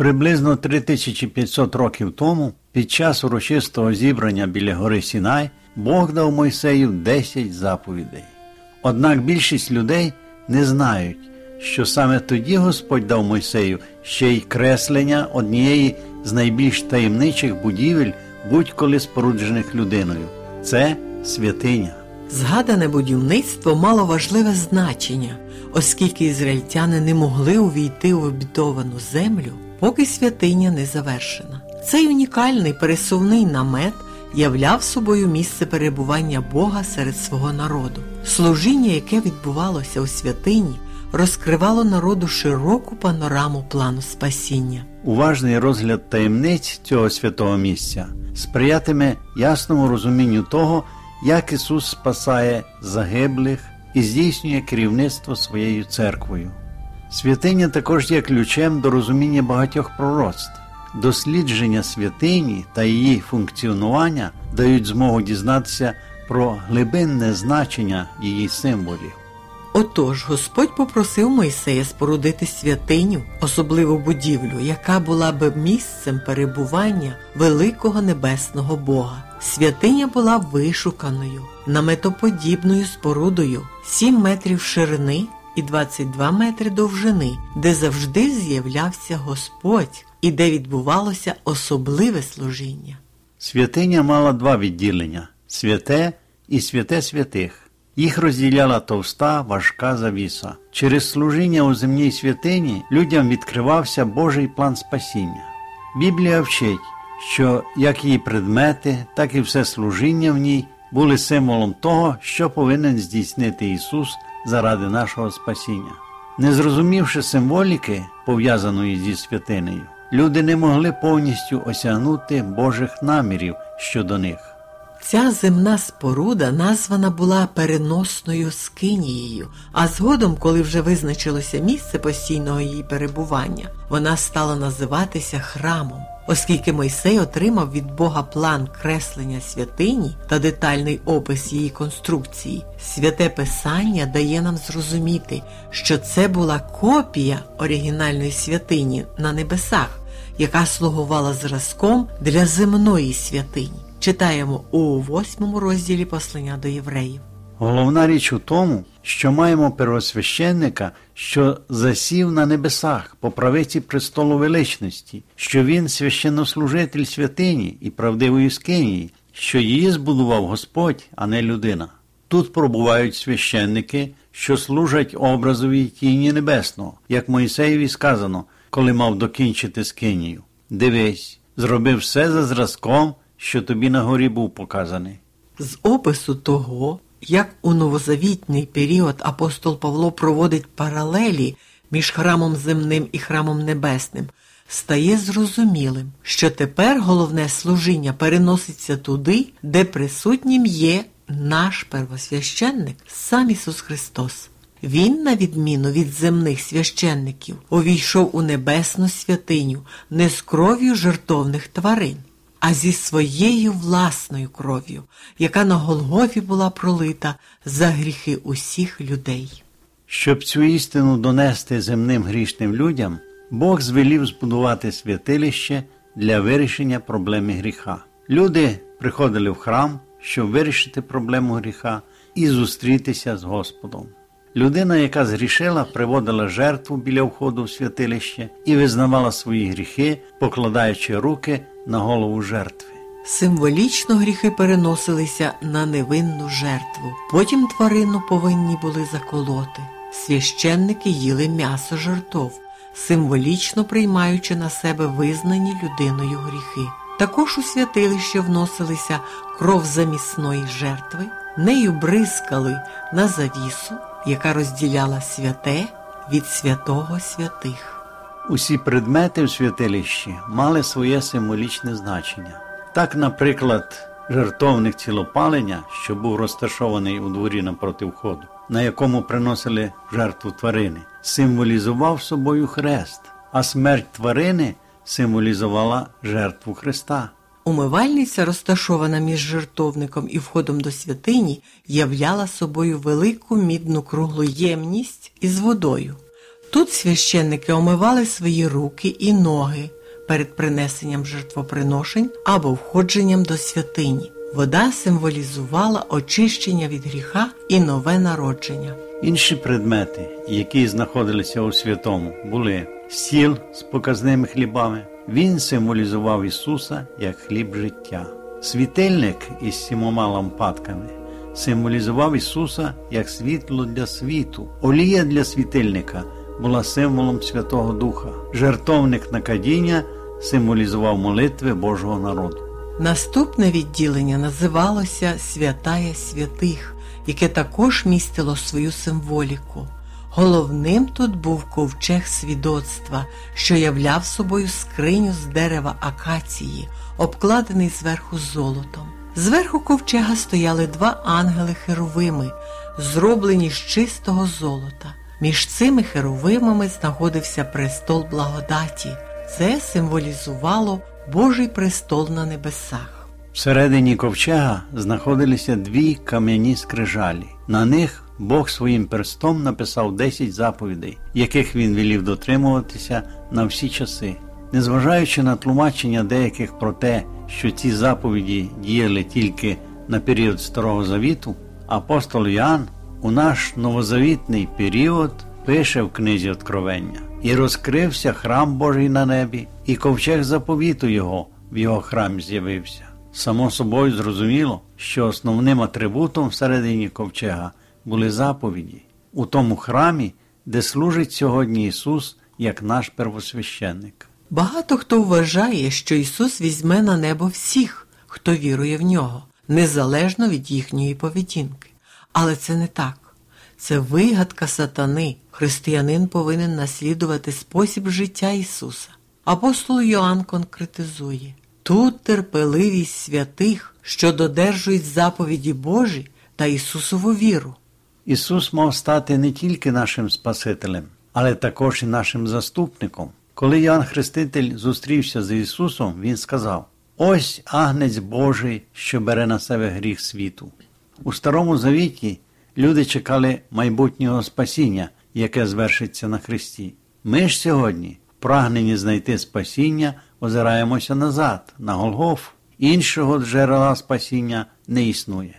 Приблизно 3500 років тому, під час урочистого зібрання біля гори Сінай, Бог дав Мойсею 10 заповідей. Однак більшість людей не знають, що саме тоді Господь дав Мойсею ще й креслення однієї з найбільш таємничих будівель, будь-коли споруджених людиною це святиня. Згадане будівництво мало важливе значення, оскільки ізраїльтяни не могли увійти у обітовану землю, поки святиня не завершена. Цей унікальний пересувний намет являв собою місце перебування Бога серед свого народу. Служіння, яке відбувалося у святині, розкривало народу широку панораму плану спасіння. Уважний розгляд таємниць цього святого місця сприятиме ясному розумінню того, як Ісус спасає загиблих і здійснює керівництво своєю церквою. Святиня також є ключем до розуміння багатьох пророцтв. Дослідження святині та її функціонування дають змогу дізнатися про глибинне значення її символів. Отож Господь попросив Мойсея спорудити святиню, особливу будівлю, яка була би місцем перебування великого небесного Бога. Святиня була вишуканою, наметоподібною спорудою 7 метрів ширини і 22 метри довжини, де завжди з'являвся Господь і де відбувалося особливе служіння. Святиня мала два відділення святе і святе святих. Їх розділяла товста, важка завіса. Через служіння у земній святині людям відкривався Божий план спасіння. Біблія вчить, що як її предмети, так і все служіння в ній були символом того, що повинен здійснити Ісус заради нашого спасіння. Не зрозумівши символіки, пов'язаної зі святинею, люди не могли повністю осягнути Божих намірів щодо них. Ця земна споруда названа була переносною скинією, а згодом, коли вже визначилося місце постійного її перебування, вона стала називатися храмом. Оскільки Мойсей отримав від Бога план креслення святині та детальний опис її конструкції, святе Писання дає нам зрозуміти, що це була копія оригінальної святині на небесах, яка слугувала зразком для земної святині. Читаємо у восьмому розділі послання до євреїв. Головна річ у тому, що маємо первосвященника, що засів на небесах по правиці престолу величності, що він священнослужитель святині і правдивої скинії, що її збудував Господь, а не людина. Тут пробувають священники, що служать образові тіні небесного, як Моїсеєві сказано, коли мав докінчити скинію. Дивись, зробив все за зразком, що тобі на горі був показаний. З опису того, як у новозавітний період апостол Павло проводить паралелі між храмом земним і храмом небесним, стає зрозумілим, що тепер головне служіння переноситься туди, де присутнім є наш первосвященник, сам Ісус Христос. Він, на відміну від земних священників, увійшов у небесну святиню не з кров'ю жертовних тварин, а зі своєю власною кров'ю, яка на Голгофі була пролита за гріхи усіх людей. Щоб цю істину донести земним грішним людям, Бог звелів збудувати святилище для вирішення проблеми гріха. Люди приходили в храм, щоб вирішити проблему гріха і зустрітися з Господом. Людина, яка згрішила, приводила жертву біля входу в святилище і визнавала свої гріхи, покладаючи руки на голову жертви. Символічно гріхи переносилися на невинну жертву. Потім тварину повинні були заколоти. Священники їли м'ясо жертов, символічно приймаючи на себе визнані людиною гріхи. Також у святилище вносилися кров замісної жертви, нею бризкали на завісу, яка розділяла святе від святого святих. Усі предмети в святилищі мали своє символічне значення. Так, наприклад, жертовник цілопалення, що був розташований у дворі напроти входу, на якому приносили жертву тварини, символізував собою хрест, а смерть тварини символізувала жертву Христа. Умивальниця, розташована між жертовником і входом до святині, являла собою велику мідну круглу ємність із водою. Тут священники омивали свої руки і ноги перед принесенням жертвоприношень або входженням до святині. Вода символізувала очищення від гріха і нове народження. Інші предмети, які знаходилися у святому, були стіл з показними хлібами. Він символізував Ісуса як хліб життя. Світильник із сімома лампадками символізував Ісуса як світло для світу. Олія для світильника була символом Святого Духа. Жертовник на кадіння символізував молитви Божого народу. Наступне відділення називалося Святая святих, яке також містило свою символіку. Головним тут був ковчег свідоцтва, що являв собою скриню з дерева акації, обкладений зверху золотом. Зверху ковчега стояли два ангели херовими, зроблені з чистого золота. Між цими херовимами знаходився престол благодаті. Це символізувало Божий престол на небесах. Всередині ковчега знаходилися дві кам'яні скрижалі. На них Бог своїм перстом написав 10 заповідей, яких він велів дотримуватися на всі часи. Незважаючи на тлумачення деяких про те, що ці заповіді діяли тільки на період Старого Завіту, апостол Іоанн у наш новозавітний період пише в книзі Откровення і розкрився храм Божий на небі, і ковчег заповіту його в його храмі з'явився. Само собою зрозуміло, що основним атрибутом всередині ковчега були заповіді у тому храмі, де служить сьогодні Ісус як наш первосвященник. Багато хто вважає, що Ісус візьме на небо всіх, хто вірує в нього, незалежно від їхньої поведінки. Але це не так. Це вигадка сатани. Християнин повинен наслідувати спосіб життя Ісуса. Апостол Йоанн конкретизує тут терпеливість святих, що додержують заповіді Божі та Ісусову віру. Ісус мав стати не тільки нашим Спасителем, але також і нашим заступником. Коли Ян Хреститель зустрівся з Ісусом, Він сказав: Ось агнець Божий, що бере на себе гріх світу. У Старому Завіті люди чекали майбутнього спасіння, яке звершиться на Христі. Ми ж сьогодні, прагнені знайти спасіння, озираємося назад, на Голгоф. Іншого джерела спасіння не існує.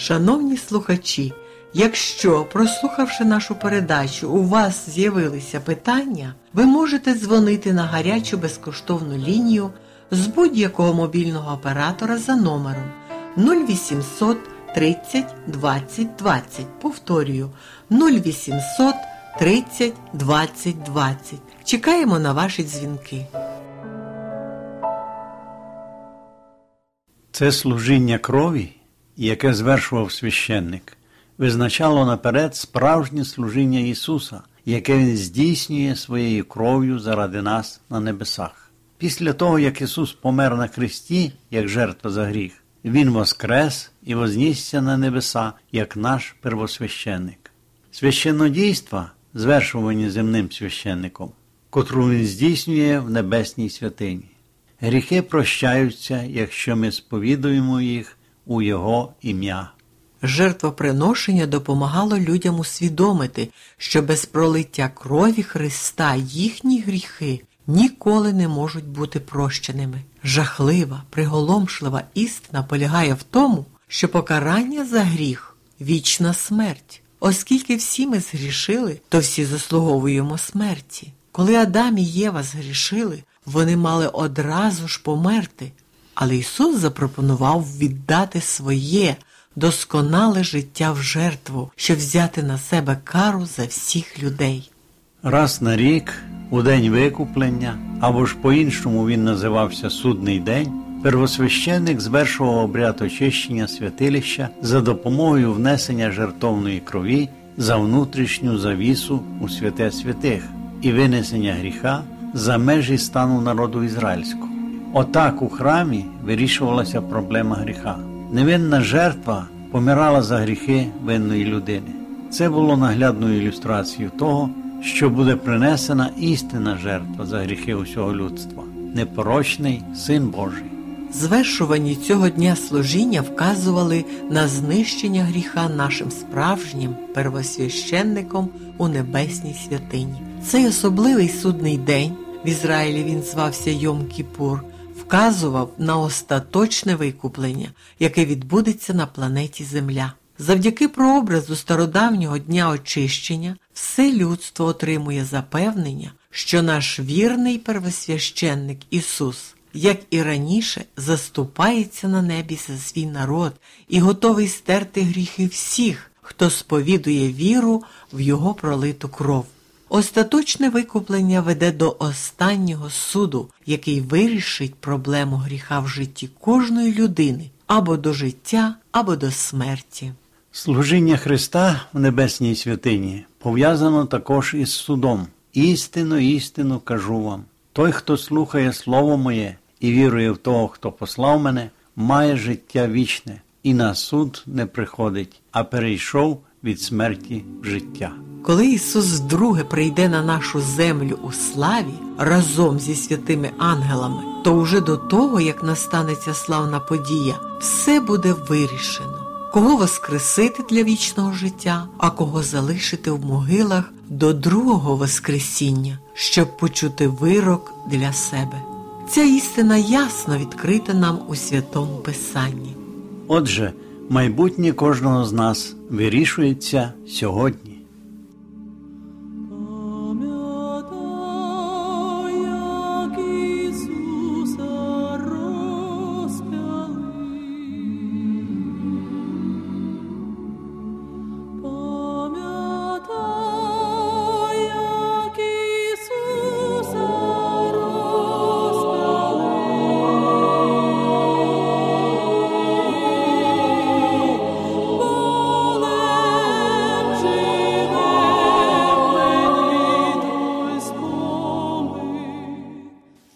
Шановні слухачі, якщо, прослухавши нашу передачу, у вас з'явилися питання, ви можете дзвонити на гарячу безкоштовну лінію з будь-якого мобільного оператора за номером 0800 30 20 20. Повторюю 0800 30 20 20. Чекаємо на ваші дзвінки. Це служіння крові, яке звершував священник, визначало наперед справжнє служіння Ісуса, яке Він здійснює своєю кров'ю заради нас на небесах. Після того, як Ісус помер на хресті, як жертва за гріх, Він воскрес і вознісся на небеса, як наш первосвященник. Священнодійства, звершувані земним священником, котру він здійснює в небесній святині. Гріхи прощаються, якщо ми сповідуємо їх у Його ім'я. Жертвоприношення допомагало людям усвідомити, що без пролиття крові Христа їхні гріхи ніколи не можуть бути прощеними. Жахлива, приголомшлива істина полягає в тому, що покарання за гріх вічна смерть. Оскільки всі ми згрішили, то всі заслуговуємо смерті. Коли Адам і Єва згрішили, вони мали одразу ж померти. Але Ісус запропонував віддати своє досконале життя в жертву, щоб взяти на себе кару за всіх людей. Раз на рік, у день викуплення, або ж по-іншому він називався Судний день, первосвященник звершував обряд очищення святилища за допомогою внесення жертовної крові за внутрішню завісу у святе святих і винесення гріха за межі стану народу ізраїльського. Отак у храмі вирішувалася проблема гріха. Невинна жертва помирала за гріхи винної людини. Це було наглядною ілюстрацією того, що буде принесена істинна жертва за гріхи усього людства, непорочний Син Божий. Звершувані цього дня служіння вказували на знищення гріха нашим справжнім первосвященником у небесній святині. Цей особливий судний день в Ізраїлі він звався Йом Кіпур, вказував на остаточне викуплення, яке відбудеться на планеті Земля. Завдяки прообразу стародавнього дня очищення все людство отримує запевнення, що наш вірний первосвященник Ісус, як і раніше, заступається на небі за свій народ і готовий стерти гріхи всіх, хто сповідує віру в Його пролиту кров. Остаточне викуплення веде до останнього суду, який вирішить проблему гріха в житті кожної людини або до життя, або до смерті. Служіння Христа в небесній святині пов'язано також із судом. Істину, істину кажу вам: той, хто слухає Слово моє і вірує в того, хто послав мене, має життя вічне і на суд не приходить, а перейшов від смерті в життя. Коли Ісус вдруге прийде на нашу землю у славі разом зі святими ангелами, то уже до того, як настане ця славна подія, все буде вирішено. Кого воскресити для вічного життя, а кого залишити в могилах до другого Воскресіння, щоб почути вирок для себе. Ця істина ясно відкрита нам у Святому Писанні. Отже, майбутнє кожного з нас вирішується сьогодні.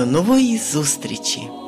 До нової зустрічі!